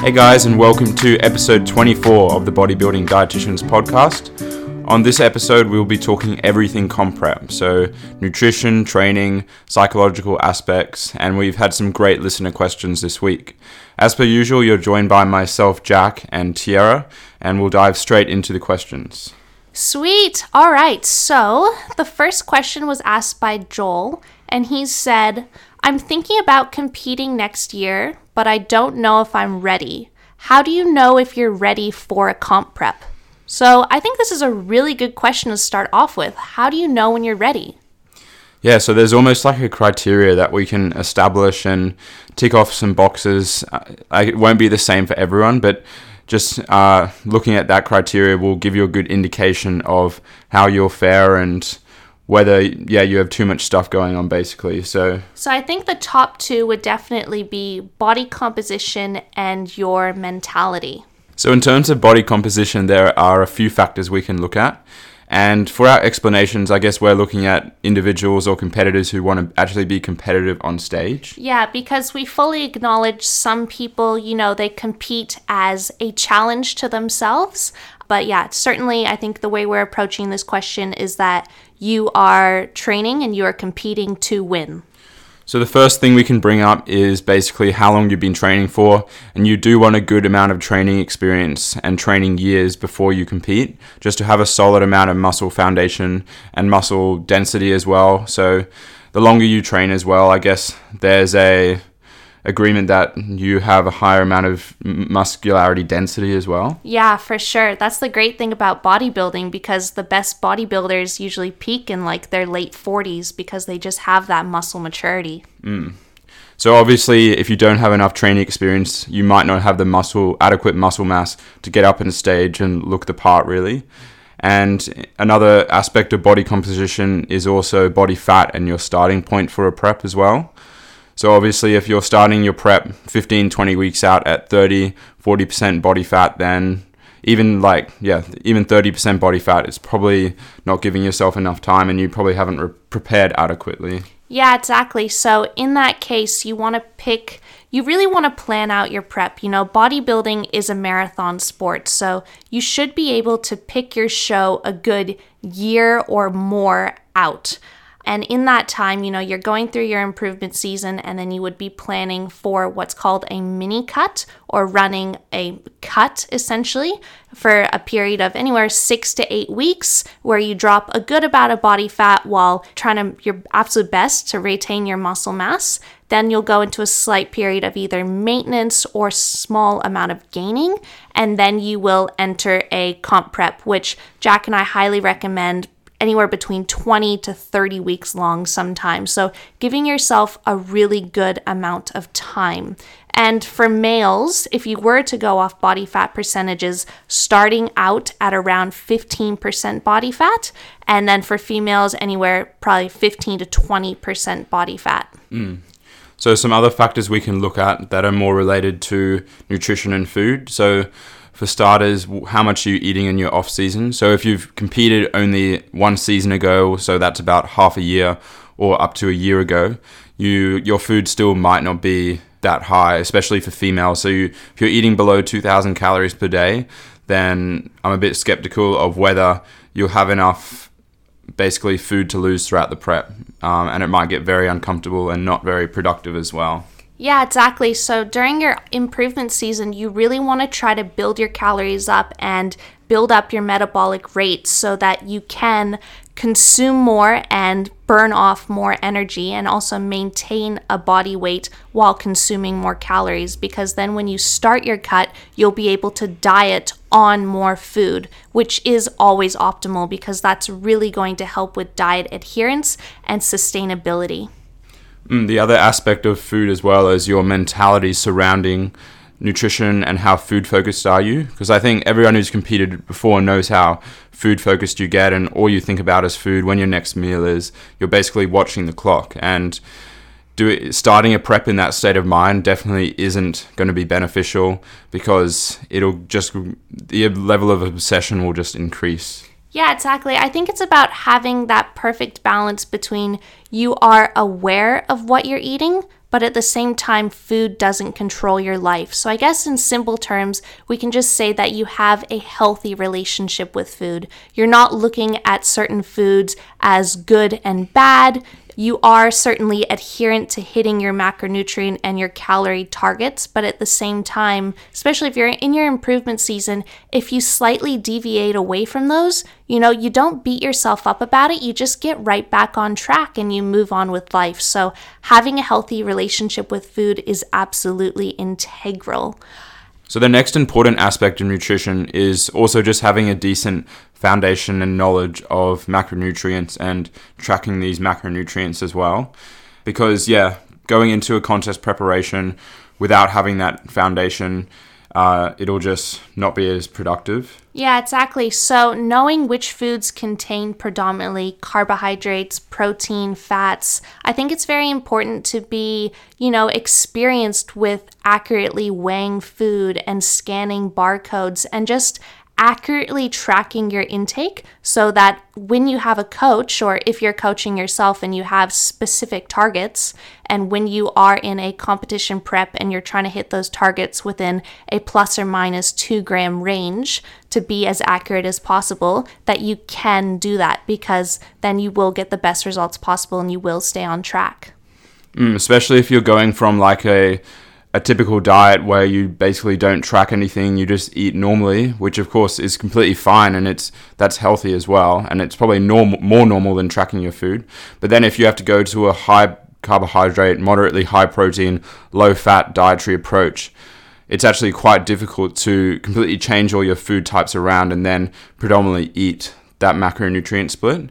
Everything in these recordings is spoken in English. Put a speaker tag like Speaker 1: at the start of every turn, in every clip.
Speaker 1: Hey guys, and welcome to episode 24 of the Bodybuilding Dietitians podcast. On this episode, we'll be talking everything comp prep, so nutrition, training, psychological aspects, and we've had some great listener questions this week. As per usual, you're joined by myself, Jack, and Tyarra, and we'll dive straight into the questions.
Speaker 2: Sweet. All right. So the first question was asked by Joel, and he said, I'm thinking about competing next year, but I don't know if I'm ready. How do you know if you're ready for a comp prep? So I think this is a really good question to start off with. How do you know when you're ready?
Speaker 1: Yeah, so there's almost like a criteria that we can establish and tick off some boxes. Uh, it won't be the same for everyone, but just uh, looking at that criteria will give you a good indication of how you'll fare and whether yeah you have too much stuff going on basically so
Speaker 2: so i think the top two would definitely be body composition and your mentality
Speaker 1: so in terms of body composition there are a few factors we can look at and for our explanations, I guess we're looking at individuals or competitors who want to actually be competitive on stage.
Speaker 2: Yeah, because we fully acknowledge some people, you know, they compete as a challenge to themselves. But yeah, certainly I think the way we're approaching this question is that you are training and you are competing to win.
Speaker 1: So the first thing we can bring up is basically how long you've been training for, and you do want a good amount of training experience and training years before you compete, just to have a solid amount of muscle foundation and muscle density as well. So the longer you train as well, I guess there's a agreement that you have a higher amount of muscularity density as well.
Speaker 2: Yeah, for sure. That's the great thing about bodybuilding because the best bodybuilders usually peak in like their late 40s because they just have that muscle maturity.
Speaker 1: Mm. So obviously, if you don't have enough training experience, you might not have the muscle adequate muscle mass to get up in a stage and look the part really. And another aspect of body composition is also body fat and your starting point for a prep as well. So obviously, if you're starting your prep 15, 20 weeks out at 30, 40% body fat, then even like yeah, even 30% body fat is probably not giving yourself enough time, and you probably haven't re- prepared adequately.
Speaker 2: Yeah, exactly. So in that case, you want to pick. You really want to plan out your prep. You know, bodybuilding is a marathon sport, so you should be able to pick your show a good year or more out. And in that time, you know, you're going through your improvement season and then you would be planning for what's called a mini cut or running a cut essentially for a period of anywhere six to eight weeks where you drop a good amount of body fat while trying to your absolute best to retain your muscle mass. Then you'll go into a slight period of either maintenance or small amount of gaining. And then you will enter a comp prep, which Jack and I highly recommend anywhere between 20 to 30 weeks long sometimes. So, giving yourself a really good amount of time. And for males, if you were to go off body fat percentages, starting out at around 15% body fat, and then for females, anywhere probably 15 to 20% body fat.
Speaker 1: Mm. So, some other factors we can look at that are more related to nutrition and food. So, for starters, how much are you eating in your off season? So if you've competed only one season ago, so that's about half a year or up to a year ago, you your food still might not be that high, especially for females. So you, if you're eating below 2,000 calories per day, then I'm a bit skeptical of whether you'll have enough basically food to lose throughout the prep, um, and it might get very uncomfortable and not very productive as well.
Speaker 2: Yeah, exactly. So during your improvement season, you really want to try to build your calories up and build up your metabolic rate so that you can consume more and burn off more energy and also maintain a body weight while consuming more calories because then when you start your cut you'll be able to diet on more food which is always optimal because that's really going to help with diet adherence and sustainability.
Speaker 1: Mm, the other aspect of food as well is your mentality surrounding nutrition and how food focused are you? Because i think everyone who's competed before knows how food focused you get and all you think about is food when your next meal is. You're basically watching the clock. And it, starting a prep in that state of mind definitely isn't going to be beneficial because it'll just the level of obsession will just increase
Speaker 2: yeah, exactly. I think it's about having that perfect balance between you are aware of what you're eating, but at the same time, food doesn't control your life. So, I guess in simple terms, we can just say that you have a healthy relationship with food. You're not looking at certain foods as good and bad you are certainly adherent to hitting your macronutrient and your calorie targets, but at the same time, especially if you're in your improvement season, if you slightly deviate away from those, you know, you don't beat yourself up about it. You just get right back on track and you move on with life. So, having a healthy relationship with food is absolutely integral.
Speaker 1: So, the next important aspect of nutrition is also just having a decent foundation and knowledge of macronutrients and tracking these macronutrients as well. Because, yeah, going into a contest preparation without having that foundation uh, it'll just not be as productive.
Speaker 2: Yeah, exactly. So, knowing which foods contain predominantly carbohydrates, protein, fats, I think it's very important to be, you know, experienced with accurately weighing food and scanning barcodes and just accurately tracking your intake so that when you have a coach, or if you're coaching yourself and you have specific targets, and when you are in a competition prep and you're trying to hit those targets within a plus or minus two gram range to be as accurate as possible, that you can do that because then you will get the best results possible and you will stay on track.
Speaker 1: Mm, especially if you're going from like a a typical diet where you basically don't track anything, you just eat normally, which of course is completely fine and it's that's healthy as well, and it's probably normal, more normal than tracking your food. But then if you have to go to a high carbohydrate, moderately high protein, low fat dietary approach, it's actually quite difficult to completely change all your food types around and then predominantly eat that macronutrient split.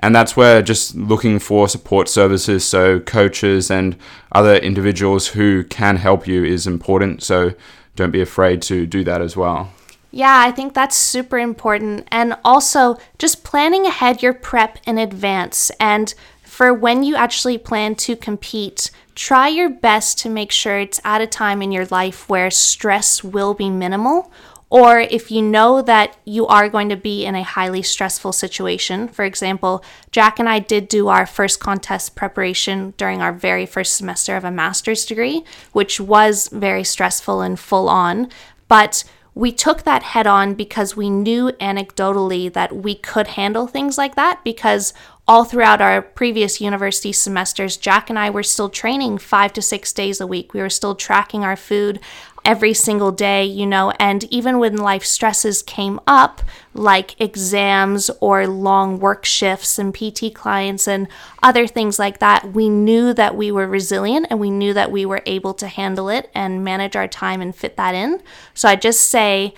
Speaker 1: And that's where just looking for support services, so coaches and other individuals who can help you is important. So don't be afraid to do that as well.
Speaker 2: Yeah, I think that's super important. And also, just planning ahead your prep in advance. And for when you actually plan to compete, try your best to make sure it's at a time in your life where stress will be minimal or if you know that you are going to be in a highly stressful situation. For example, Jack and I did do our first contest preparation during our very first semester of a master's degree, which was very stressful and full on. But we took that head on because we knew anecdotally that we could handle things like that because all throughout our previous university semesters, Jack and I were still training five to six days a week. We were still tracking our food every single day, you know, and even when life stresses came up, like exams or long work shifts and PT clients and other things like that, we knew that we were resilient and we knew that we were able to handle it and manage our time and fit that in. So I just say,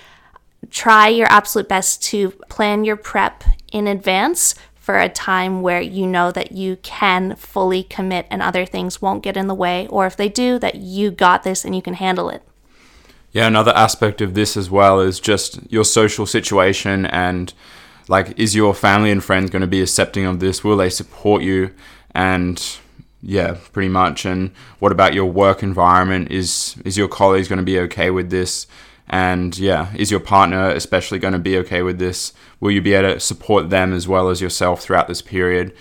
Speaker 2: try your absolute best to plan your prep in advance for a time where you know that you can fully commit and other things won't get in the way, or if they do, that you got this and you can handle it.
Speaker 1: Yeah, another aspect of this as well is just your social situation and like is your family and friends going to be accepting of this? Will they support you? And yeah, pretty much. And what about your work environment? Is is your colleagues going to be okay with this? And yeah, is your partner especially going to be okay with this? Will you be able to support them as well as yourself throughout this period,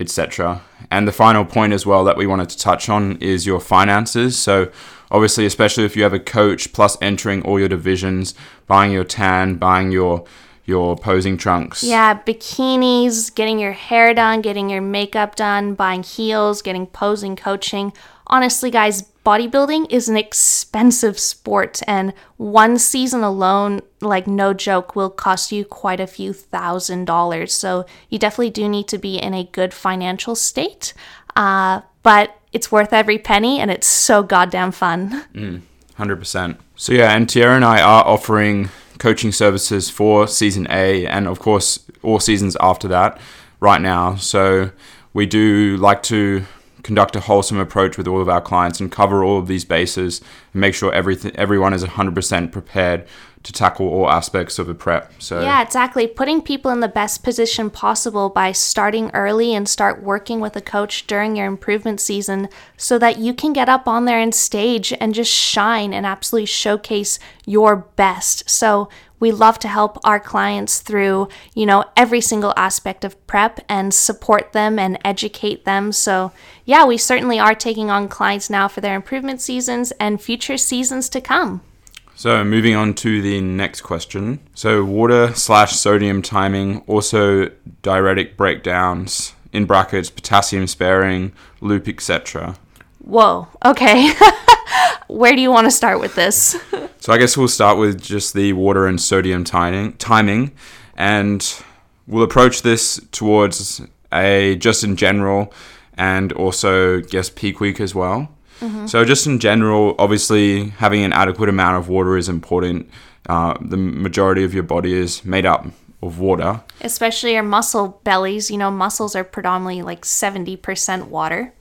Speaker 1: etc.? And the final point as well that we wanted to touch on is your finances. So, obviously, especially if you have a coach plus entering all your divisions, buying your tan, buying your your posing trunks.
Speaker 2: Yeah, bikinis, getting your hair done, getting your makeup done, buying heels, getting posing coaching. Honestly, guys, bodybuilding is an expensive sport, and one season alone, like no joke, will cost you quite a few thousand dollars. So you definitely do need to be in a good financial state. Uh, but it's worth every penny, and it's so goddamn fun.
Speaker 1: Mm, 100%. So, yeah, and Tyarra and I are offering coaching services for season A and, of course, all seasons after that right now. So, we do like to conduct a wholesome approach with all of our clients and cover all of these bases and make sure everything everyone is 100% prepared to tackle all aspects of a prep. So
Speaker 2: Yeah, exactly. Putting people in the best position possible by starting early and start working with a coach during your improvement season so that you can get up on there and stage and just shine and absolutely showcase your best. So we love to help our clients through, you know, every single aspect of prep and support them and educate them. So, yeah, we certainly are taking on clients now for their improvement seasons and future seasons to come.
Speaker 1: So moving on to the next question. So water slash sodium timing, also diuretic breakdowns, in brackets, potassium sparing, loop, etc.
Speaker 2: Whoa, okay. Where do you want to start with this?
Speaker 1: So I guess we'll start with just the water and sodium timing, timing, and we'll approach this towards a just in general, and also guess peak week as well. So just in general, obviously having an adequate amount of water is important. Uh, the majority of your body is made up of water.
Speaker 2: Especially your muscle bellies. You know, muscles are predominantly like 70% water.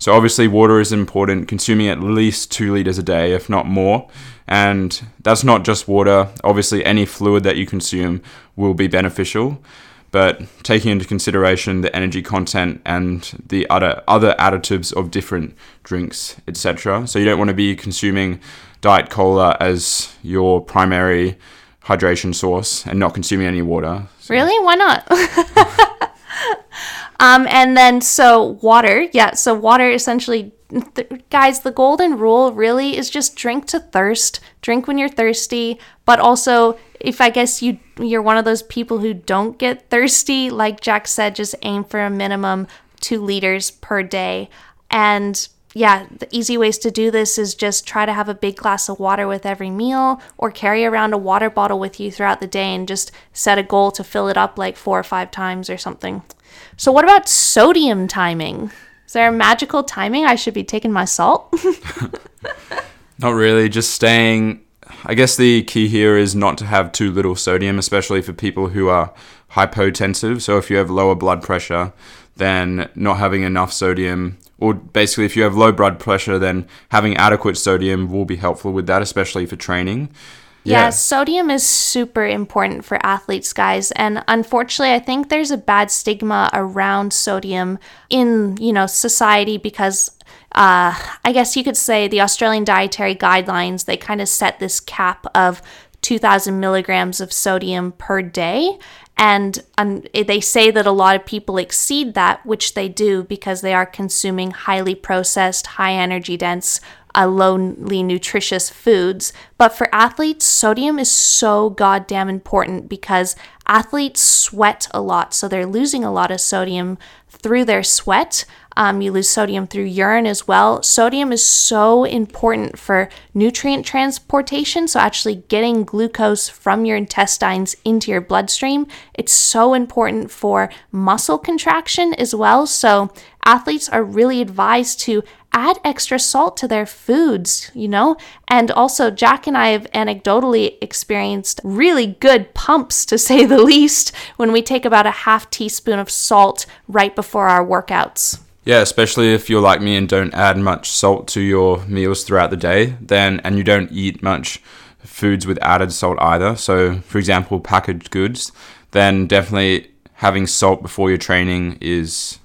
Speaker 1: So obviously water is important, consuming at least two liters a day, if not more. And that's not just water. Obviously, any fluid that you consume will be beneficial, but taking into consideration the energy content and the other other additives of different drinks, etc. So you don't want to be consuming diet cola as your primary hydration source and not consuming any water.
Speaker 2: Really? Why not? um, and then so water, yeah. So water essentially, th- guys. The golden rule really is just drink to thirst. Drink when you're thirsty, but also if I guess you you're one of those people who don't get thirsty, like Jack said, just aim for a minimum two liters per day. And yeah, the easy ways to do this is just try to have a big glass of water with every meal or carry around a water bottle with you throughout the day and just set a goal to fill it up like four or five times or something. So, what about sodium timing? Is there a magical timing I should be taking my salt?
Speaker 1: Not really, just staying. I guess the key here is not to have too little sodium, especially for people who are hypotensive. So if you have lower blood pressure, then not having enough sodium, or basically if you have low blood pressure, then having adequate sodium will be helpful with that, especially for training.
Speaker 2: Yeah. sodium is super important for athletes, guys. And unfortunately, I think there's a bad stigma around sodium in, you know, society because uh, I guess you could say the Australian Dietary Guidelines, they kind of set this cap of 2,000 milligrams of sodium per day. And um, they say that a lot of people exceed that, which they do because they are consuming highly processed, high energy dense, uh, lowly nutritious foods. But for athletes, sodium is so goddamn important because athletes sweat a lot. So they're losing a lot of sodium through their sweat. Um, you lose sodium through urine as well. Sodium is so important for nutrient transportation. So, actually getting glucose from your intestines into your bloodstream. It's so important for muscle contraction as well. So, athletes are really advised to add extra salt to their foods, you know? And also, Jack and I have anecdotally experienced really good pumps, to say the least, when we take about a half teaspoon of salt right before our workouts.
Speaker 1: Yeah, especially if you're like me and don't add much salt to your meals throughout the day, then and you don't eat much foods with added salt either. So, for example, packaged goods, then definitely having salt before your training is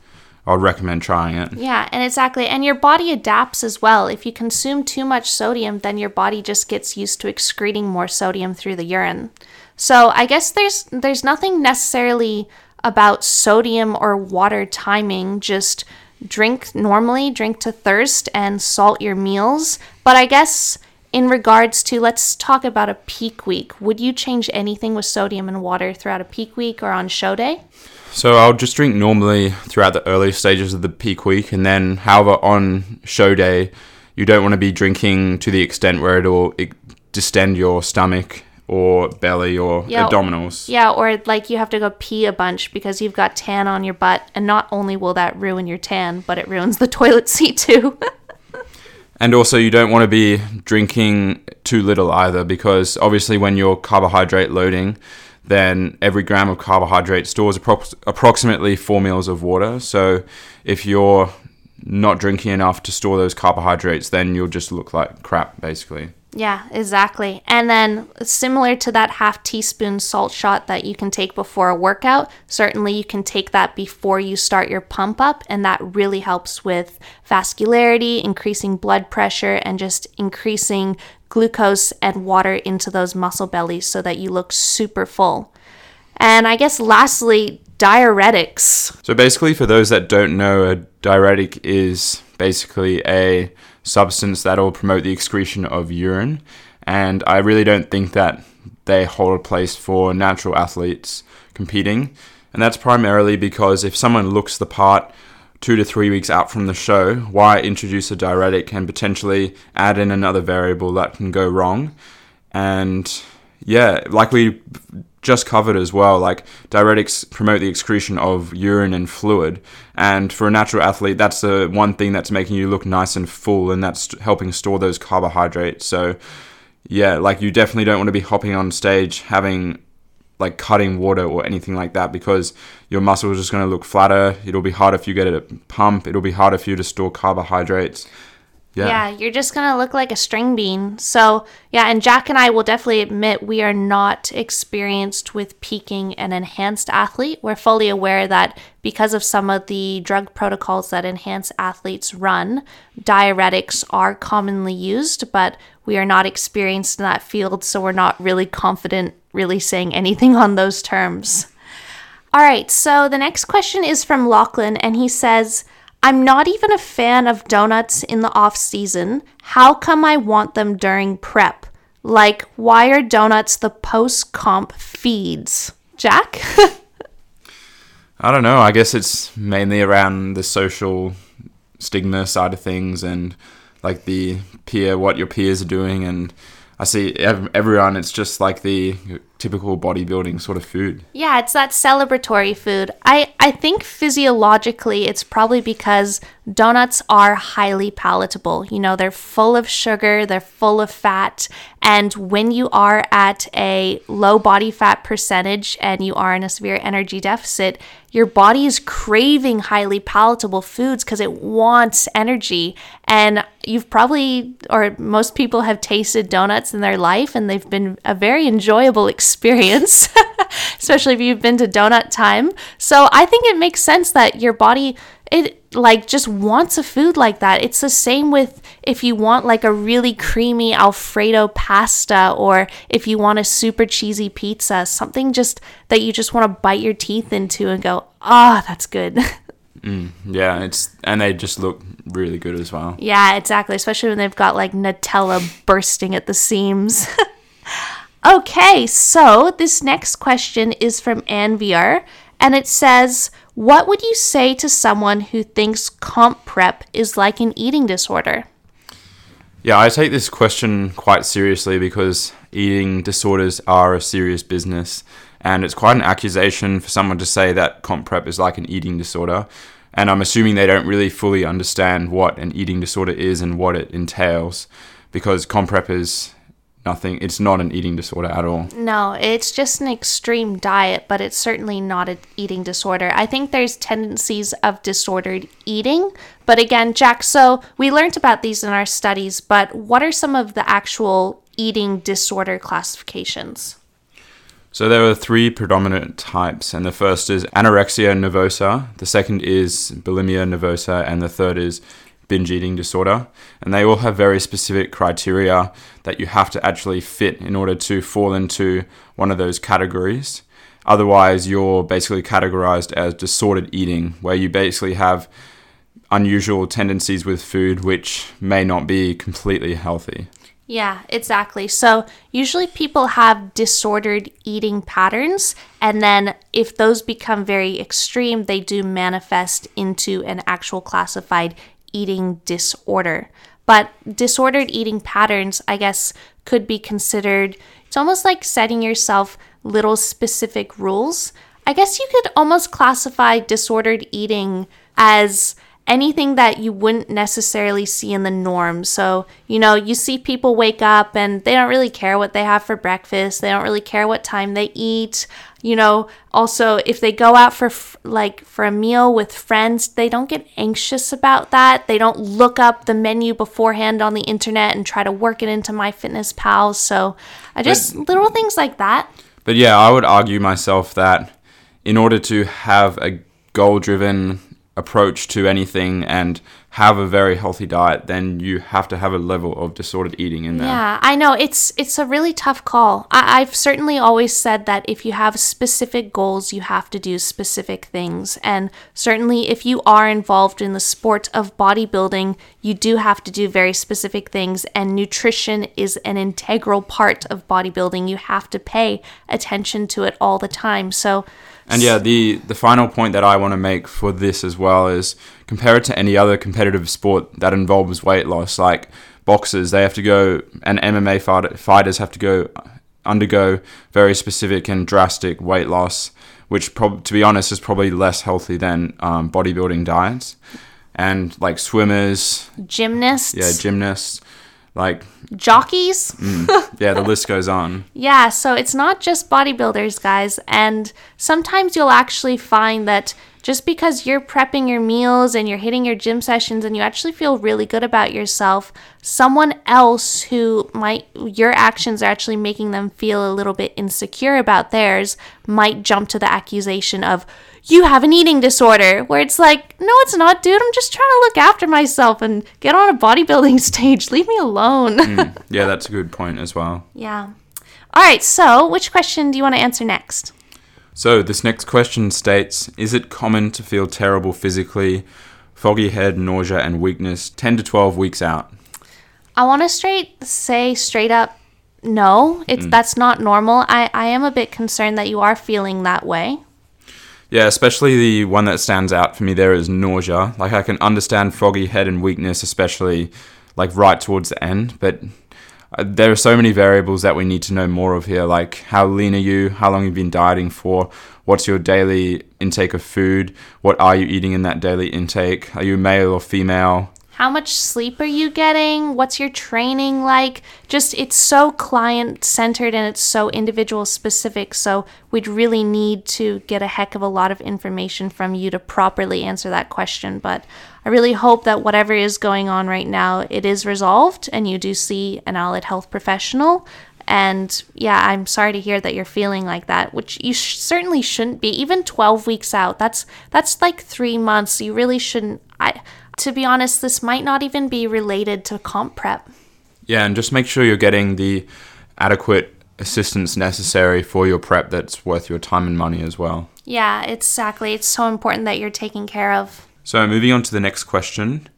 Speaker 1: I'd recommend trying it.
Speaker 2: Yeah, and exactly. And your body adapts as well. If you consume too much sodium, then your body just gets used to excreting more sodium through the urine. So, I guess there's there's nothing necessarily about sodium or water timing, just drink normally, drink to thirst, and salt your meals. But I guess in regards to, let's talk about a peak week. Would you change anything with sodium and water throughout a peak week or on show day?
Speaker 1: So I'll just drink normally throughout the early stages of the peak week, and then, however, on show day, you don't want to be drinking to the extent where it'll distend your stomach or belly or
Speaker 2: Yeah,
Speaker 1: abdominals.
Speaker 2: Yeah, or like you have to go pee a bunch because you've got tan on your butt, and not only will that ruin your tan, but it ruins the toilet seat too.
Speaker 1: And also, you don't want to be drinking too little either, because obviously, when you're carbohydrate loading, then every gram of carbohydrate stores appro- approximately four meals of water. So, if you're not drinking enough to store those carbohydrates, then you'll just look like crap, basically.
Speaker 2: Yeah, exactly. And then, similar to that half teaspoon salt shot that you can take before a workout, certainly you can take that before you start your pump up, and that really helps with vascularity, increasing blood pressure, and just increasing glucose and water into those muscle bellies so that you look super full. And I guess lastly, diuretics.
Speaker 1: So basically, for those that don't know, a diuretic is basically a substance that will promote the excretion of urine. And I really don't think that they hold a place for natural athletes competing. And that's primarily because if someone looks the part two to three weeks out from the show, why introduce a diuretic and potentially add in another variable that can go wrong? And yeah, like we just covered as well, like diuretics promote the excretion of urine and fluid. And for a natural athlete, that's the one thing that's making you look nice and full, and that's helping store those carbohydrates. So, yeah, like you definitely don't want to be hopping on stage having like cutting water or anything like that because your muscles are just going to look flatter. It'll be harder if you get it a pump. It'll be harder for you to store carbohydrates.
Speaker 2: Yeah. yeah, you're just going to look like a string bean. So, yeah, and Jack and I will definitely admit we are not experienced with peaking an enhanced athlete. We're fully aware that because of some of the drug protocols that enhanced athletes run, diuretics are commonly used, but we are not experienced in that field, so we're not really confident really saying anything on those terms. All right, so the next question is from Lachlan, and he says, I'm not even a fan of donuts in the off season. How come I want them during prep? Like, why are donuts the post comp feeds? Jack?
Speaker 1: I don't know. I guess it's mainly around the social stigma side of things and like the peer, what your peers are doing. And I see everyone, it's just like the typical bodybuilding sort of food.
Speaker 2: Yeah, it's that celebratory food. I, I think physiologically it's probably because donuts are highly palatable. You know, they're full of sugar, they're full of fat, and when you are at a low body fat percentage and you are in a severe energy deficit, your body is craving highly palatable foods because it wants energy. And you've probably, or most people have tasted donuts in their life and they've been a very enjoyable experience, especially if you've been to donut time. So I think it makes sense that your body it like just wants a food like that. It's the same with if you want like a really creamy alfredo pasta or if you want a super cheesy pizza, something just that you just want to bite your teeth into and go, "Ah, oh, that's good."
Speaker 1: Mm, yeah, it's and they just look really good as well.
Speaker 2: Yeah, exactly, especially when they've got like Nutella bursting at the seams. okay, so this next question is from Anviar and it says, What would you say to someone who thinks comp prep is like an eating disorder?
Speaker 1: Yeah, I take this question quite seriously because eating disorders are a serious business. And it's quite an accusation for someone to say that comp prep is like an eating disorder. And I'm assuming they don't really fully understand what an eating disorder is and what it entails because comp prep is nothing. It's not an eating disorder at all.
Speaker 2: No, it's just an extreme diet, but it's certainly not an eating disorder. I think there's tendencies of disordered eating. But again, Jack, so we learned about these in our studies, but what are some of the actual eating disorder classifications?
Speaker 1: So there are three predominant types, and the first is anorexia nervosa, the second is bulimia nervosa, and the third is binge eating disorder. And they all have very specific criteria that you have to actually fit in order to fall into one of those categories. Otherwise, you're basically categorized as disordered eating, where you basically have unusual tendencies with food which may not be completely healthy.
Speaker 2: Yeah, exactly. So, usually people have disordered eating patterns, and then if those become very extreme, they do manifest into an actual classified eating disorder. But disordered eating patterns, I guess, could be considered it's almost like setting yourself little specific rules. I guess you could almost classify disordered eating as anything that you wouldn't necessarily see in the norm. So, you know, you see people wake up and they don't really care what they have for breakfast, they don't really care what time they eat. You know, also if they go out for f- like for a meal with friends, they don't get anxious about that. They don't look up the menu beforehand on the internet and try to work it into MyFitnessPal. So, I just little things like that.
Speaker 1: But yeah, I would argue myself that in order to have a goal driven approach to anything and have a very healthy diet, then you have to have a level of disordered eating in there.
Speaker 2: Yeah, I know it's it's a really tough call. I, I've certainly always said that if you have specific goals, you have to do specific things, and certainly if you are involved in the sport of bodybuilding, you do have to do very specific things. And nutrition is an integral part of bodybuilding. You have to pay attention to it all the time. So.
Speaker 1: And yeah, the the final point that I want to make for this as well is compare it to any other competitive sport that involves weight loss, like boxers. They have to go, and MMA fight, fighters have to go undergo very specific and drastic weight loss, which, prob- to be honest, is probably less healthy than um, bodybuilding diets. And like swimmers,
Speaker 2: Gymnasts,
Speaker 1: yeah, gymnasts, like
Speaker 2: jockeys.
Speaker 1: mm, yeah, the list goes on.
Speaker 2: Yeah, so it's not just bodybuilders, guys. And sometimes you'll actually find that just because you're prepping your meals and you're hitting your gym sessions and you actually feel really good about yourself, someone else who might, your actions are actually making them feel a little bit insecure about theirs might jump to the accusation of, you have an eating disorder, where it's like, no, it's not, dude. I'm just trying to look after myself and get on a bodybuilding stage. Leave me alone.
Speaker 1: Mm, yeah, that's a good point as well.
Speaker 2: Yeah. All right, so which question do you want to answer next?
Speaker 1: So, this next question states Is it common to feel terrible physically, foggy head, nausea, and weakness 10 to 12 weeks out?
Speaker 2: I want to straight say straight up no, it's mm. that's not normal. I, I am a bit concerned that you are feeling that way.
Speaker 1: Yeah, especially the one that stands out for me there is nausea. Like, I can understand foggy head and weakness, especially like right towards the end, but Uh, there are so many variables that we need to know more of here, like how lean are you, how long you've been dieting for, what's your daily intake of food, what are you eating in that daily intake, are you male or female,
Speaker 2: How much sleep are you getting? What's your training like? Just it's so client centered and it's so individual specific. So we'd really need to get a heck of a lot of information from you to properly answer that question. But I really hope that whatever is going on right now, it is resolved and you do see an allied health professional. And yeah, I'm sorry to hear that you're feeling like that, which you sh- certainly shouldn't be. Even 12 weeks out, that's that's like three months. You really shouldn't. I, to be honest, this might not even be related to comp prep.
Speaker 1: Yeah, and just make sure you're getting the adequate assistance necessary for your prep that's worth your time and money as well.
Speaker 2: Yeah, exactly. It's so important that you're taken care of.
Speaker 1: So, moving on to the next question.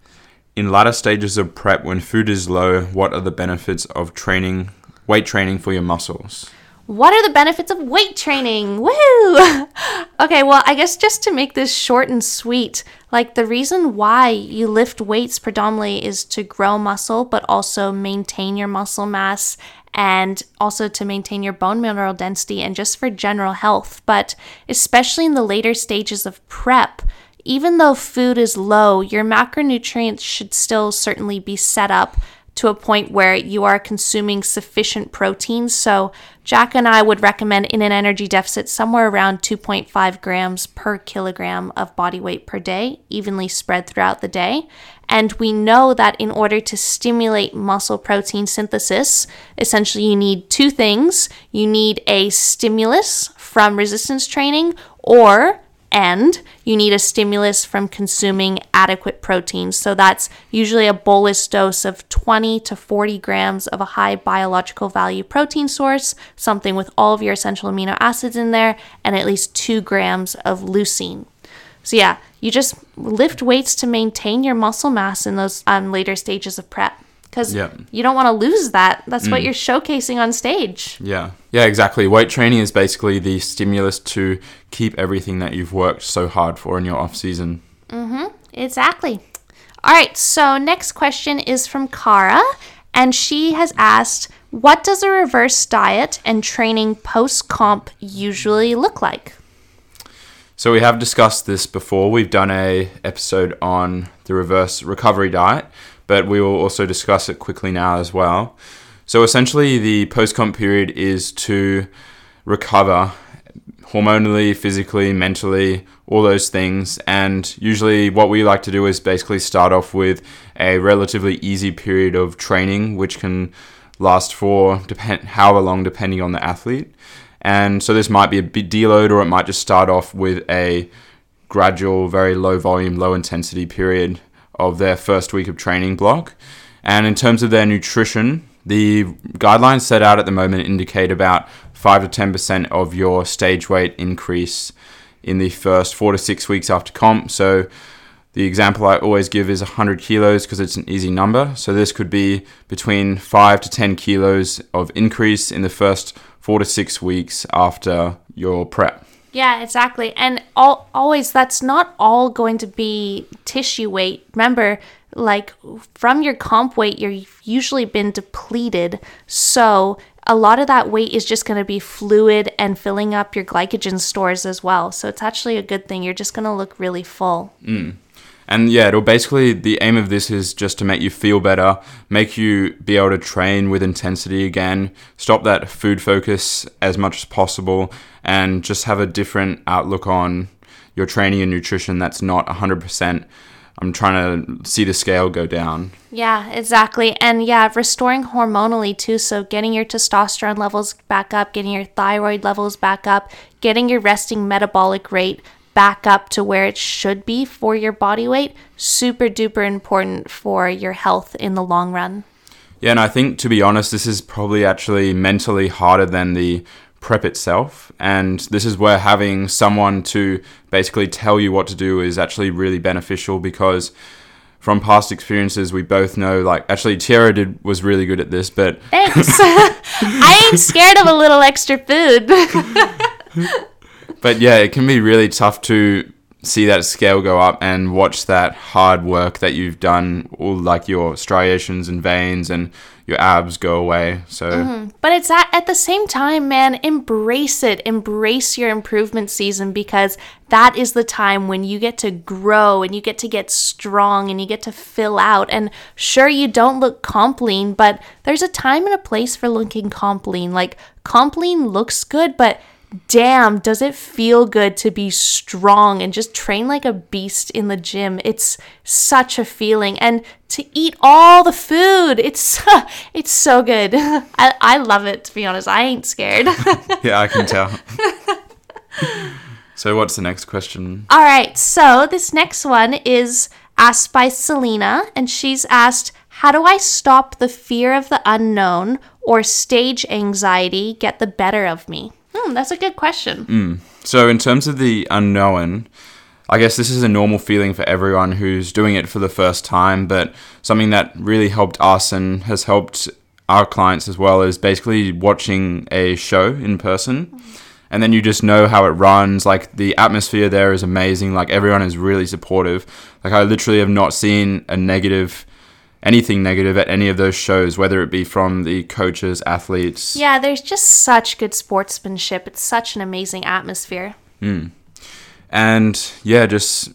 Speaker 1: In latter stages of prep, when food is low, what are the benefits of training, weight training for your muscles?
Speaker 2: What are the benefits of weight training? Woo! okay, well, I guess just to make this short and sweet, like the reason why you lift weights predominantly is to grow muscle, but also maintain your muscle mass and also to maintain your bone mineral density and just for general health. But especially in the later stages of prep, even though food is low, your macronutrients should still certainly be set up to a point where you are consuming sufficient protein. So, Jack and I would recommend in an energy deficit somewhere around 2.5 grams per kilogram of body weight per day, evenly spread throughout the day. And we know that in order to stimulate muscle protein synthesis, essentially you need two things you need a stimulus from resistance training or and you need a stimulus from consuming adequate protein. So that's usually a bolus dose of 20 to 40 grams of a high biological value protein source, something with all of your essential amino acids in there, and at least 2 grams of leucine. So yeah, you just lift weights to maintain your muscle mass in those um, later stages of prep because
Speaker 1: Yeah.
Speaker 2: you don't want to lose that. That's what you're showcasing on stage.
Speaker 1: Yeah. Yeah, exactly. Weight training is basically the stimulus to keep everything that you've worked so hard for in your off season. Mm-hmm.
Speaker 2: Exactly. All right, so next question is from Kara, and she has asked, What does a reverse diet and training post comp usually look like?
Speaker 1: So we have discussed this before. We've done a episode on the reverse recovery diet, but we will also discuss it quickly now as well. So essentially the post comp period is to recover hormonally, physically, mentally, all those things. And usually, what we like to do is basically start off with a relatively easy period of training, which can last for depend however long, depending on the athlete. And so this might be a bit deload, or it might just start off with a gradual, very low volume, low intensity period of their first week of training block. And in terms of their nutrition, the guidelines set out at the moment indicate about 5 to 10% of your stage weight increase in the first four to six weeks after comp. So the example I always give is 100 kilos because it's an easy number. So this could be between 5 to 10 kilos of increase in the first four to six weeks after your prep.
Speaker 2: Yeah, exactly. And all, always, that's not all going to be tissue weight. Remember, like from your comp weight, you've usually been depleted. So a lot of that weight is just going to be fluid and filling up your glycogen stores as well. So it's actually a good thing. You're just going to look really full.
Speaker 1: Mm. And yeah, it'll basically, the aim of this is just to make you feel better, make you be able to train with intensity again, stop that food focus as much as possible, and just have a different outlook on your training and nutrition that's not 100% I'm trying to see the scale go down.
Speaker 2: Yeah, exactly. And yeah, restoring hormonally too. So getting your testosterone levels back up, getting your thyroid levels back up, getting your resting metabolic rate back up to where it should be for your body weight. Super duper important for your health in the long run.
Speaker 1: Yeah, and I think to be honest, this is probably actually mentally harder than the prep itself. And this is where having someone to basically tell you what to do is actually really beneficial because from past experiences, we both know like actually Tyarra did was really good at this, but
Speaker 2: thanks. I ain't scared of a little extra food.
Speaker 1: but yeah, it can be really tough to see that scale go up and watch that hard work that you've done, all like your striations and veins and your abs go away. So, mm-hmm.
Speaker 2: but it's at, at the same time, man, embrace it. Embrace your improvement season because that is the time when you get to grow and you get to get strong and you get to fill out. And sure, you don't look comp lean, but there's a time and a place for looking comp lean. Like, comp lean looks good, but damn, does it feel good to be strong and just train like a beast in the gym? It's such a feeling. And to eat all the food, it's it's so good. I, I love it, to be honest. I ain't scared.
Speaker 1: yeah, I can tell. so, what's the next question?
Speaker 2: All right. So, this next one is asked by Selena, and she's asked, How do I stop the fear of the unknown or stage anxiety get the better of me? Hmm, that's a good question.
Speaker 1: Mm. So, in terms of the unknown, I guess this is a normal feeling for everyone who's doing it for the first time, but something that really helped us and has helped our clients as well is basically watching a show in person. Mm-hmm. And then you just know how it runs. Like the atmosphere there is amazing. Like everyone is really supportive. Like I literally have not seen a negative anything negative at any of those shows, whether it be from the coaches, athletes.
Speaker 2: Yeah, there's just such good sportsmanship. It's such an amazing atmosphere.
Speaker 1: Mm. And yeah, just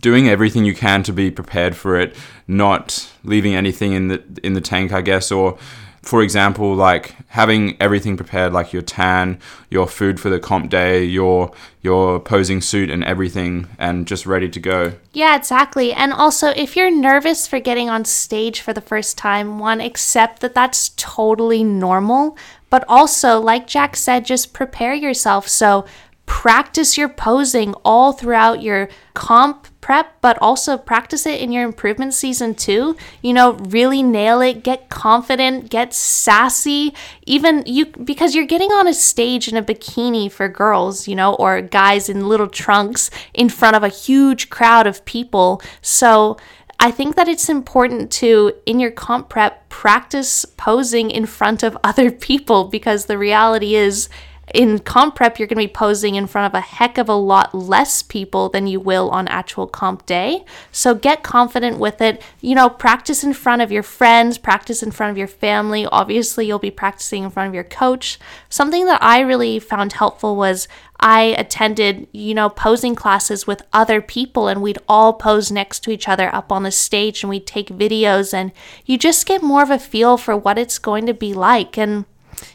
Speaker 1: doing everything you can to be prepared for it, not leaving anything in the in the tank, I guess, or for example, like having everything prepared, like your tan, your food for the comp day, your your posing suit and everything, and just ready to go.
Speaker 2: Yeah, exactly. And also, if you're nervous for getting on stage for the first time, one accept that that's totally normal. But also, like Jack said, just prepare yourself. So practice your posing all throughout your comp prep, but also practice it in your improvement season too. You know, really nail it, get confident, get sassy, even you because you're getting on a stage in a bikini for girls, you know, or guys in little trunks in front of a huge crowd of people. So, I think that it's important to, in your comp prep, practice posing in front of other people because the reality is in comp prep, you're going to be posing in front of a heck of a lot less people than you will on actual comp day. So get confident with it. You know, practice in front of your friends, practice in front of your family. Obviously, you'll be practicing in front of your coach. Something that I really found helpful was I attended, you know, posing classes with other people and we'd all pose next to each other up on the stage and we'd take videos and you just get more of a feel for what it's going to be like. And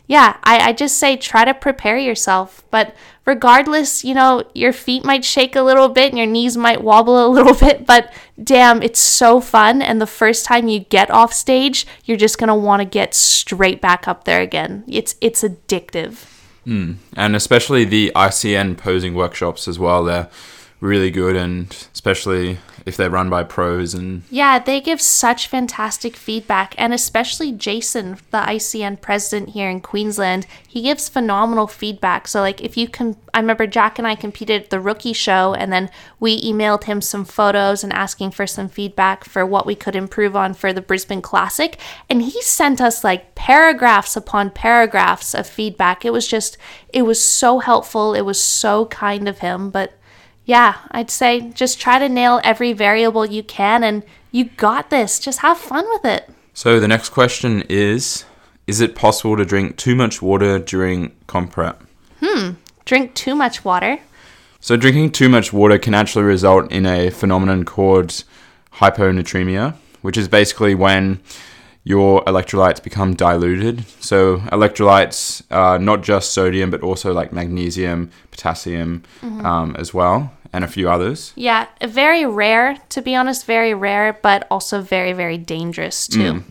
Speaker 2: yeah, I, I just say try to prepare yourself. But regardless, you know, your feet might shake a little bit and your knees might wobble a little bit, but damn, it's so fun. And the first time you get off stage, you're just gonna want to get straight back up there again. It's it's addictive.
Speaker 1: Mm. And especially the ICN posing workshops as well. They're really good, and especially if they're run by pros and
Speaker 2: yeah they give such fantastic feedback and especially jason the icn president here in queensland he gives phenomenal feedback. So like if you can i remember jack and i competed at the rookie show and then we emailed him some photos and asking for some feedback for what we could improve on for the brisbane classic and he sent us like paragraphs upon paragraphs of feedback. It was just it was so helpful it was so kind of him but yeah, I'd say just try to nail every variable you can and you got this. Just have fun with it.
Speaker 1: So the next question is Is it possible to drink too much water during comp prep?
Speaker 2: Hmm, drink too much water.
Speaker 1: So drinking too much water can actually result in a phenomenon called hyponatremia, which is basically when your electrolytes become diluted. So electrolytes are not just sodium, but also like magnesium, potassium mm-hmm. um, as well, and a few others.
Speaker 2: Yeah, very rare, to be honest, very rare, but also very, very dangerous too. Mm.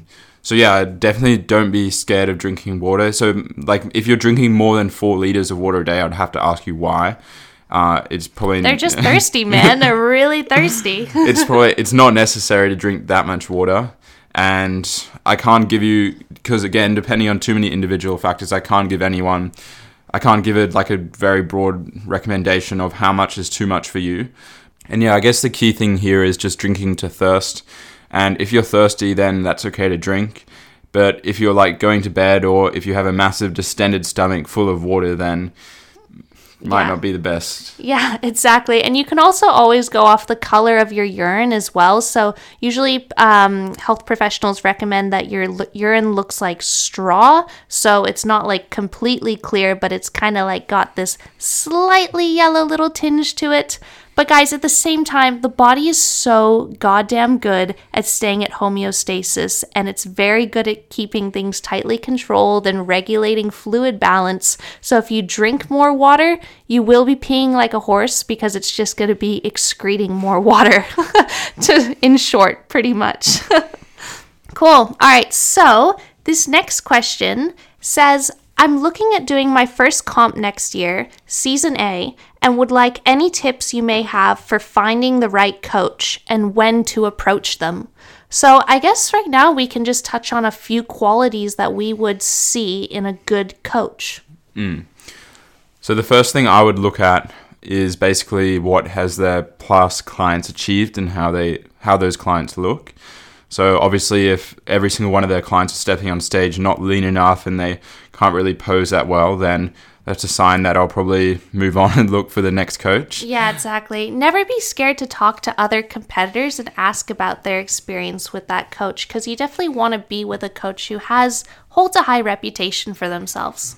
Speaker 1: So yeah, definitely don't be scared of drinking water. So like, if you're drinking more than four liters of water a day, I'd have to ask you why. Uh, it's probably
Speaker 2: they're just thirsty, man. they're really thirsty.
Speaker 1: it's probably it's not necessary to drink that much water and I can't give you because again, depending on too many individual factors, I can't give anyone. I can't give it like a very broad recommendation of how much is too much for you. And yeah, I guess the key thing here is just drinking to thirst. And if you're thirsty, then that's okay to drink. But if you're like going to bed or if you have a massive distended stomach full of water, then might yeah. not be the best.
Speaker 2: Yeah, exactly. And you can also always go off the color of your urine as well. So usually, um, health professionals recommend that your l- urine looks like straw. So it's not like completely clear, but it's kind of like got this slightly yellow little tinge to it. But guys, at the same time, the body is so goddamn good at staying at homeostasis and it's very good at keeping things tightly controlled and regulating fluid balance. So if you drink more water, you will be peeing like a horse because it's just going to be excreting more water. to in short, pretty much. cool. All right. So, this next question says I'm looking at doing my first comp next year, season A, and would like any tips you may have for finding the right coach and when to approach them. So, I guess right now we can just touch on a few qualities that we would see in a good coach.
Speaker 1: Mm. So, the first thing I would look at is basically what has their past clients achieved and how they how those clients look. So obviously, if every single one of their clients are stepping on stage not lean enough and they can't really pose that well, then that's a sign that I'll probably move on and look for the next coach.
Speaker 2: Yeah, exactly. Never be scared to talk to other competitors and ask about their experience with that coach because you definitely want to be with a coach who has holds a high reputation for themselves.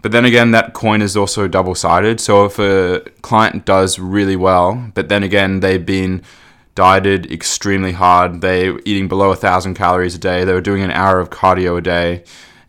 Speaker 1: But then again, that coin is also double sided. So if a client does really well, but then again, they've been dieted extremely hard. They were eating below a thousand calories a day. They were doing an hour of cardio a day,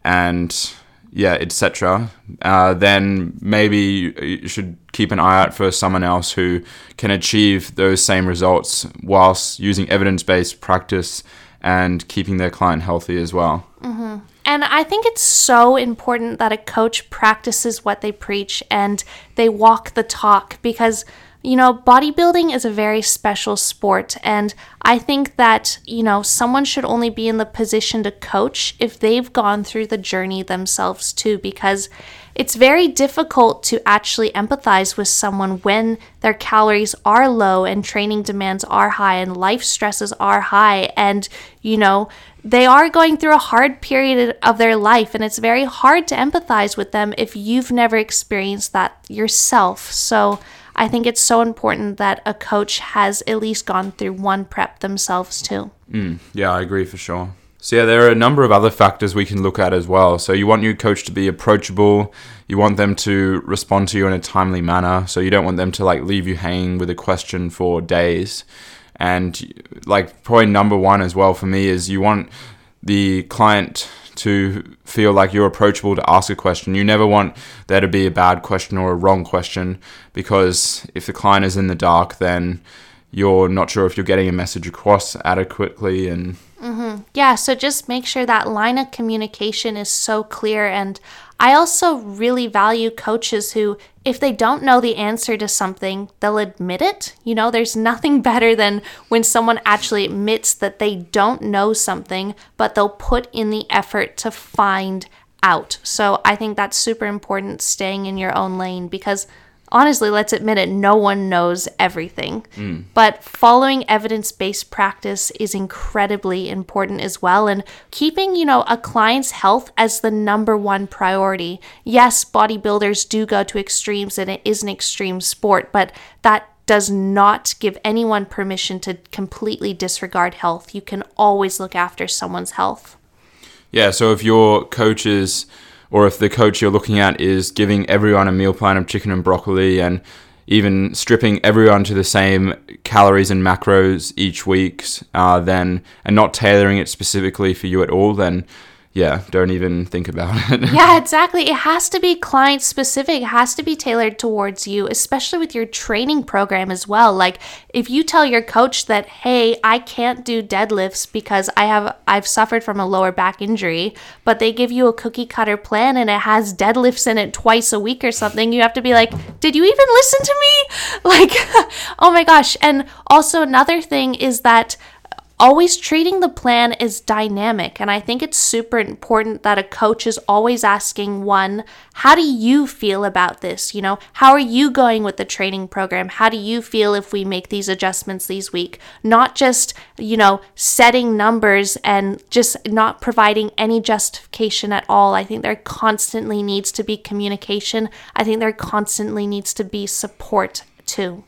Speaker 1: and yeah, etc. Uh, then maybe you should keep an eye out for someone else who can achieve those same results whilst using evidence-based practice and keeping their client healthy as well.
Speaker 2: Mm-hmm. And I think it's so important that a coach practices what they preach and they walk the talk because you know, bodybuilding is a very special sport, and I think that, you know, someone should only be in the position to coach if they've gone through the journey themselves too, because it's very difficult to actually empathize with someone when their calories are low and training demands are high and life stresses are high, and, you know, they are going through a hard period of their life, and it's very hard to empathize with them if you've never experienced that yourself. So, I think it's so important that a coach has at least gone through one prep themselves too.
Speaker 1: Mm, yeah, I agree for sure. So yeah, there are a number of other factors we can look at as well. So you want your coach to be approachable. You want them to respond to you in a timely manner. So you don't want them to like leave you hanging with a question for days. And like probably number one as well for me is you want the client to feel like you're approachable to ask a question. You never want there to be a bad question or a wrong question because if the client is in the dark, then you're not sure if you're getting a message across adequately and mm-hmm.
Speaker 2: Yeah, so just make sure that line of communication is so clear. And I also really value coaches who, if they don't know the answer to something, they'll admit it. You know, there's nothing better than when someone actually admits that they don't know something, but they'll put in the effort to find out. So I think that's super important staying in your own lane because honestly, let's admit it, no one knows everything. But following evidence based practice is incredibly important as well. And keeping, you know, a client's health as the number one priority. Yes, bodybuilders do go to extremes and it is an extreme sport, but that does not give anyone permission to completely disregard health. You can always look after someone's health.
Speaker 1: Yeah, so if your coach is, or if the coach you're looking at is giving everyone a meal plan of chicken and broccoli and even stripping everyone to the same calories and macros each week, uh, then and not tailoring it specifically for you at all, then yeah, don't even think about it.
Speaker 2: Yeah, exactly. It has to be client specific. It has to be tailored towards you, especially with your training program as well. Like if you tell your coach that, "Hey, I can't do deadlifts because I have I've suffered from a lower back injury," but they give you a cookie cutter plan and it has deadlifts in it twice a week or something, you have to be like, "Did you even listen to me?" Like, oh my gosh. And also another thing is that always treating the plan as dynamic. And I think it's super important that a coach is always asking one, how do you feel about this? You know, how are you going with the training program? How do you feel if we make these adjustments these week? Not just, you know, setting numbers and just not providing any justification at all. I think there constantly needs to be communication. I think there constantly needs to be support too.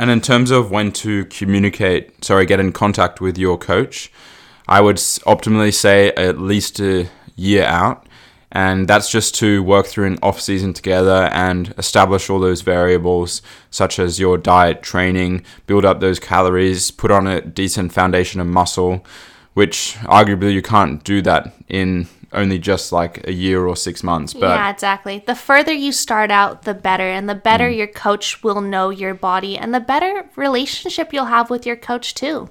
Speaker 1: And in terms of when to communicate, sorry, get in contact with your coach, I would optimally say at least a year out. And that's just to work through an off season together and establish all those variables, such as your diet, training, build up those calories, put on a decent foundation of muscle, which arguably you can't do that in only just like a year or six months. But
Speaker 2: yeah, exactly. The further you start out, the better. And the better mm. your coach will know your body and the better relationship you'll have with your coach, too.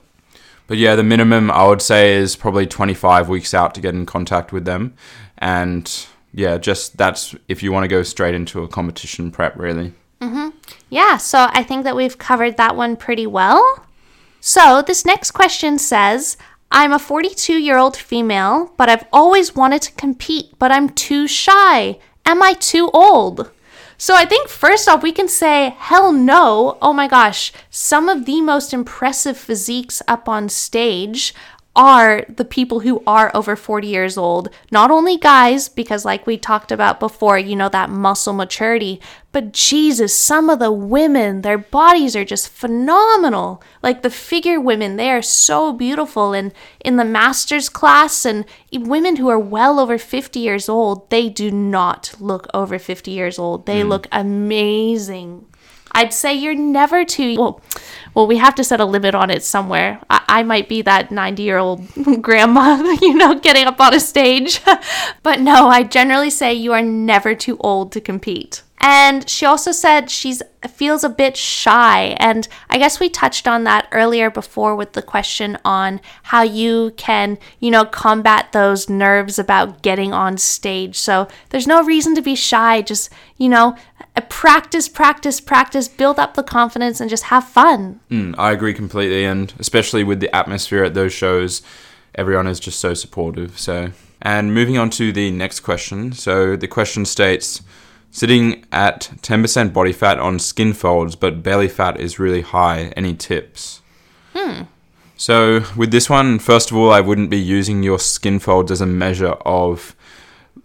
Speaker 1: But yeah, the minimum I would say is probably 25 weeks out to get in contact with them. And yeah, just that's if you want to go straight into a competition prep, really. Mm-hmm.
Speaker 2: Yeah, so I think that we've covered that one pretty well. So this next question says I'm a 42 year old female, but I've always wanted to compete, but I'm too shy. Am I too old? So I think first off, we can say, hell no. Oh my gosh, some of the most impressive physiques up on stage are the people who are over 40 years old. Not only guys, because like we talked about before, you know, that muscle maturity, but Jesus, some of the women, their bodies are just phenomenal. Like the figure women, they are so beautiful. And in the master's class, and women who are well over 50 years old, they do not look over 50 years old. They hmm. look amazing. I'd say you're never too well. Well, we have to set a limit on it somewhere. I, I might be that 90 year old grandma, you know, getting up on a stage. but no, I generally say you are never too old to compete. And she also said she's feels a bit shy. And I guess we touched on that earlier before with the question on how you can, you know, combat those nerves about getting on stage. So there's no reason to be shy. Just, you know, practice, practice, practice, build up the confidence and just have fun.
Speaker 1: Mm, I agree completely, and especially with the atmosphere at those shows, everyone is just so supportive. So, and moving on to the next question. So the question states. Sitting at 10% body fat on skin folds, but belly fat is really high. Any tips? Hmm. So, with this one, first of all, I wouldn't be using your skin folds as a measure of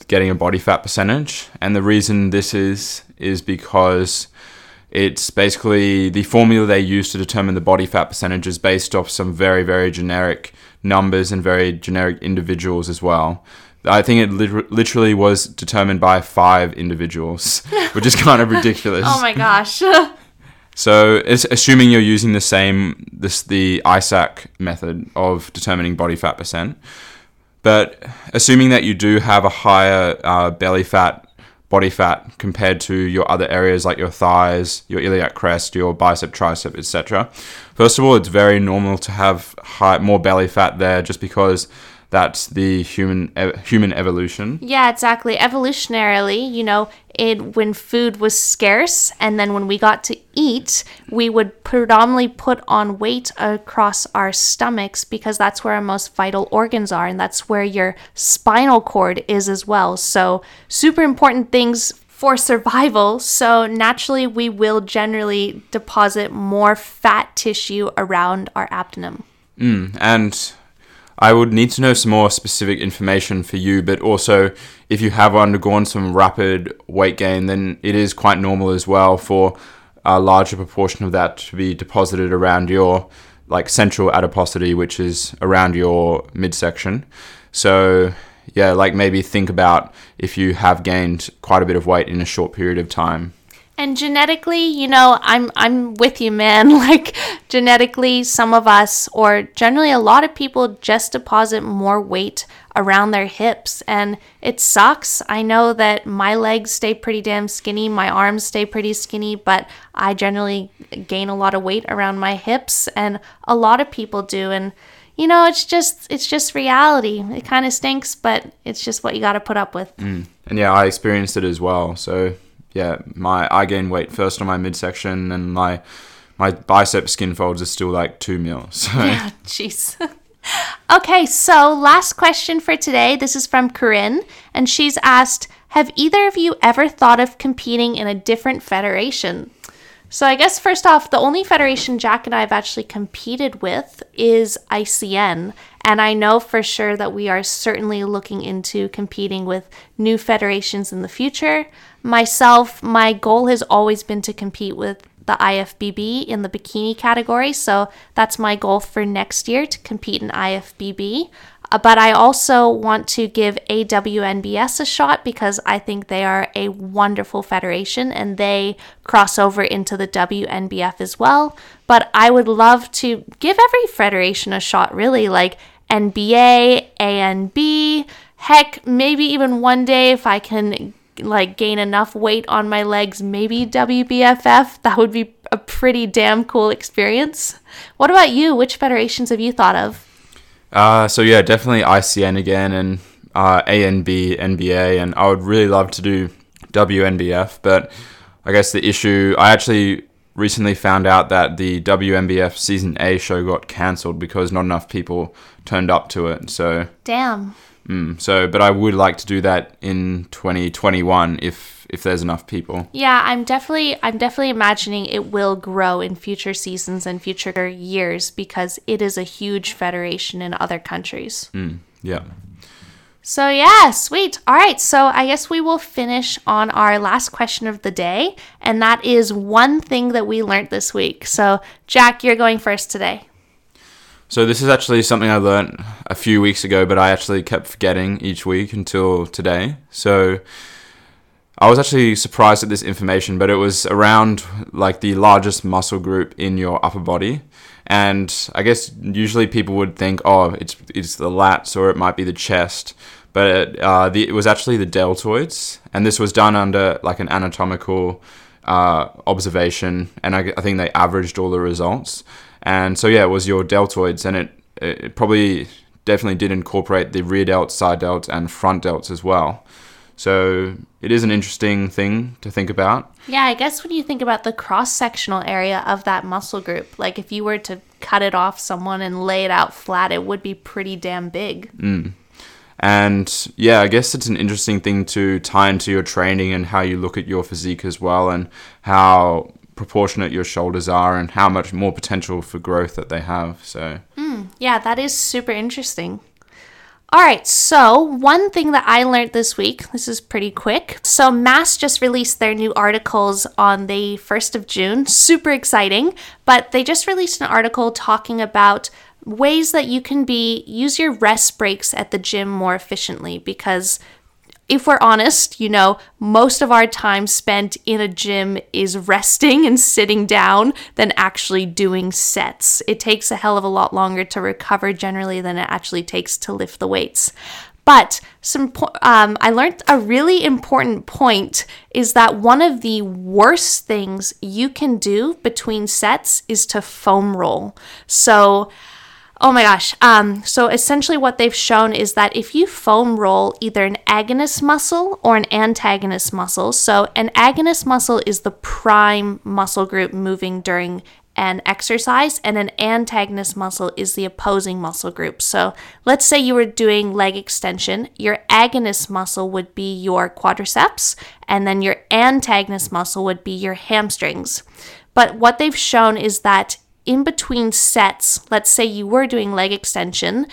Speaker 1: getting a body fat percentage. And the reason this is, is because it's basically the formula they use to determine the body fat percentage is based off some very, very generic numbers and very generic individuals as well. I think it lit- literally was determined by five individuals, which is kind of ridiculous.
Speaker 2: Oh my gosh.
Speaker 1: So, assuming you're using the same this the ISAK method of determining body fat percent. But assuming that you do have a higher uh, belly fat, body fat compared to your other areas like your thighs, your iliac crest, your bicep, tricep, etc. First of all, it's very normal to have high, more belly fat there just because that's the human ev- human evolution.
Speaker 2: Yeah, exactly. Evolutionarily, you know, it when food was scarce and then when we got to eat, we would predominantly put on weight across our stomachs because that's where our most vital organs are and that's where your spinal cord is as well. So, super important things for survival. So, naturally, we will generally deposit more fat tissue around our abdomen.
Speaker 1: Mm, and I would need to know some more specific information for you, but also if you have undergone some rapid weight gain, then it is quite normal as well for a larger proportion of that to be deposited around your like central adiposity, which is around your midsection. So yeah, like maybe think about if you have gained quite a bit of weight in a short period of time.
Speaker 2: And genetically, you know, I'm I'm with you, man. Like genetically, some of us or generally a lot of people just deposit more weight around their hips and it sucks. I know that my legs stay pretty damn skinny, my arms stay pretty skinny, but I generally gain a lot of weight around my hips and a lot of people do and you know, it's just it's just reality. It kind of stinks, but it's just what you got to put up with.
Speaker 1: Mm. And yeah, I experienced it as well. So yeah, my I gained weight first on my midsection, and my my bicep skin folds are still like two mil. So
Speaker 2: yeah, jeez. okay, so last question for today. This is from Corinne, and she's asked, "Have either of you ever thought of competing in a different federation?" So I guess first off, the only federation Jack and I have actually competed with is ICN, and I know for sure that we are certainly looking into competing with new federations in the future. Myself, my goal has always been to compete with the IFBB in the bikini category, so that's my goal for next year to compete in IFBB. Uh, but I also want to give AWNBS a shot because I think they are a wonderful federation and they cross over into the WNBF as well. But I would love to give every federation a shot, really, like NBA, ANB, heck, maybe even one day if I can like gain enough weight on my legs, maybe WBFF. That would be a pretty damn cool experience. What about you? Which federations have you thought of?
Speaker 1: Uh, so yeah, definitely ICN again and uh, ANB, NBA, and I would really love to do WNBF, but I guess the issue I actually recently found out that the WNBF season A show got cancelled because not enough people turned up to it. So
Speaker 2: damn.
Speaker 1: Mm, so, but I would like to do that in 2021 if if there's enough people.
Speaker 2: Yeah, I'm definitely I'm definitely imagining it will grow in future seasons and future years because it is a huge federation in other countries.
Speaker 1: Mm, yeah.
Speaker 2: So yeah, sweet. All right, so I guess we will finish on our last question of the day, and that is one thing that we learned this week. So Jack, you're going first today.
Speaker 1: So this is actually something I learned a few weeks ago, but I actually kept forgetting each week until today. So I was actually surprised at this information, but it was around like the largest muscle group in your upper body. And I guess usually people would think, oh, it's it's the lats or it might be the chest, but it, uh, the, it was actually the deltoids, and this was done under like an anatomical uh, observation, and I, I think they averaged all the results. And so yeah, it was your deltoids, and it it probably definitely did incorporate the rear delts, side delts, and front delts as well. So it is an interesting thing to think about.
Speaker 2: Yeah, I guess when you think about the cross sectional area of that muscle group, like if you were to cut it off someone and lay it out flat, it would be pretty damn big.
Speaker 1: Mm. And yeah, I guess it's an interesting thing to tie into your training and how you look at your physique as well, and how proportionate your shoulders are and how much more potential for growth that they have. So,
Speaker 2: mm, yeah, that is super interesting. All right, so one thing that I learned this week, this is pretty quick. So, Mass just released their new articles on the 1st of June. Super exciting, but they just released an article talking about ways that you can be use your rest breaks at the gym more efficiently because if we're honest, you know, most of our time spent in a gym is resting and sitting down than actually doing sets. It takes a hell of a lot longer to recover generally than it actually takes to lift the weights. But some um, I learned a really important point is that one of the worst things you can do between sets is to foam roll. So Oh my gosh. Um, so essentially, what they've shown is that if you foam roll either an agonist muscle or an antagonist muscle, so an agonist muscle is the prime muscle group moving during an exercise, and an antagonist muscle is the opposing muscle group. So let's say you were doing leg extension, your agonist muscle would be your quadriceps, and then your antagonist muscle would be your hamstrings. But what they've shown is that in between sets, let's say you were doing leg extension,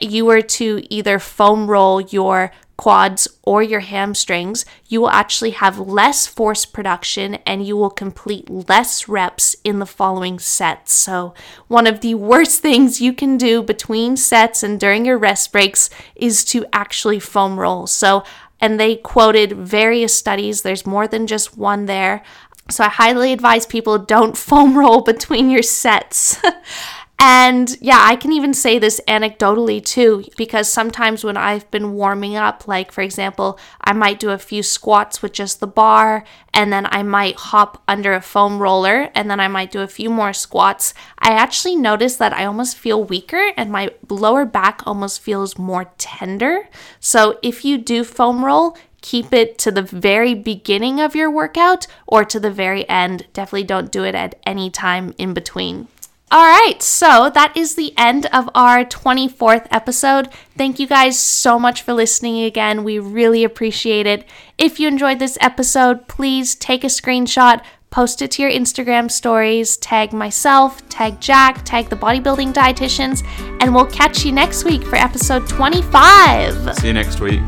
Speaker 2: you were to either foam roll your quads or your hamstrings, you will actually have less force production and you will complete less reps in the following sets. So, one of the worst things you can do between sets and during your rest breaks is to actually foam roll. So, and they quoted various studies, there's more than just one there. So I highly advise people don't foam roll between your sets. and yeah, I can even say this anecdotally too, because sometimes when I've been warming up, like for example, I might do a few squats with just the bar, and then I might hop under a foam roller, and then I might do a few more squats. I actually notice that I almost feel weaker and my lower back almost feels more tender. So if you do foam roll, keep it to the very beginning of your workout or to the very end. Definitely don't do it at any time in between. All right, so that is the end of our 24th episode. Thank you guys so much for listening again. We really appreciate it. If you enjoyed this episode, please take a screenshot, post it to your Instagram stories, tag myself, tag Jack, tag the bodybuilding dietitians, and we'll catch you next week for episode 25.
Speaker 1: See you next week.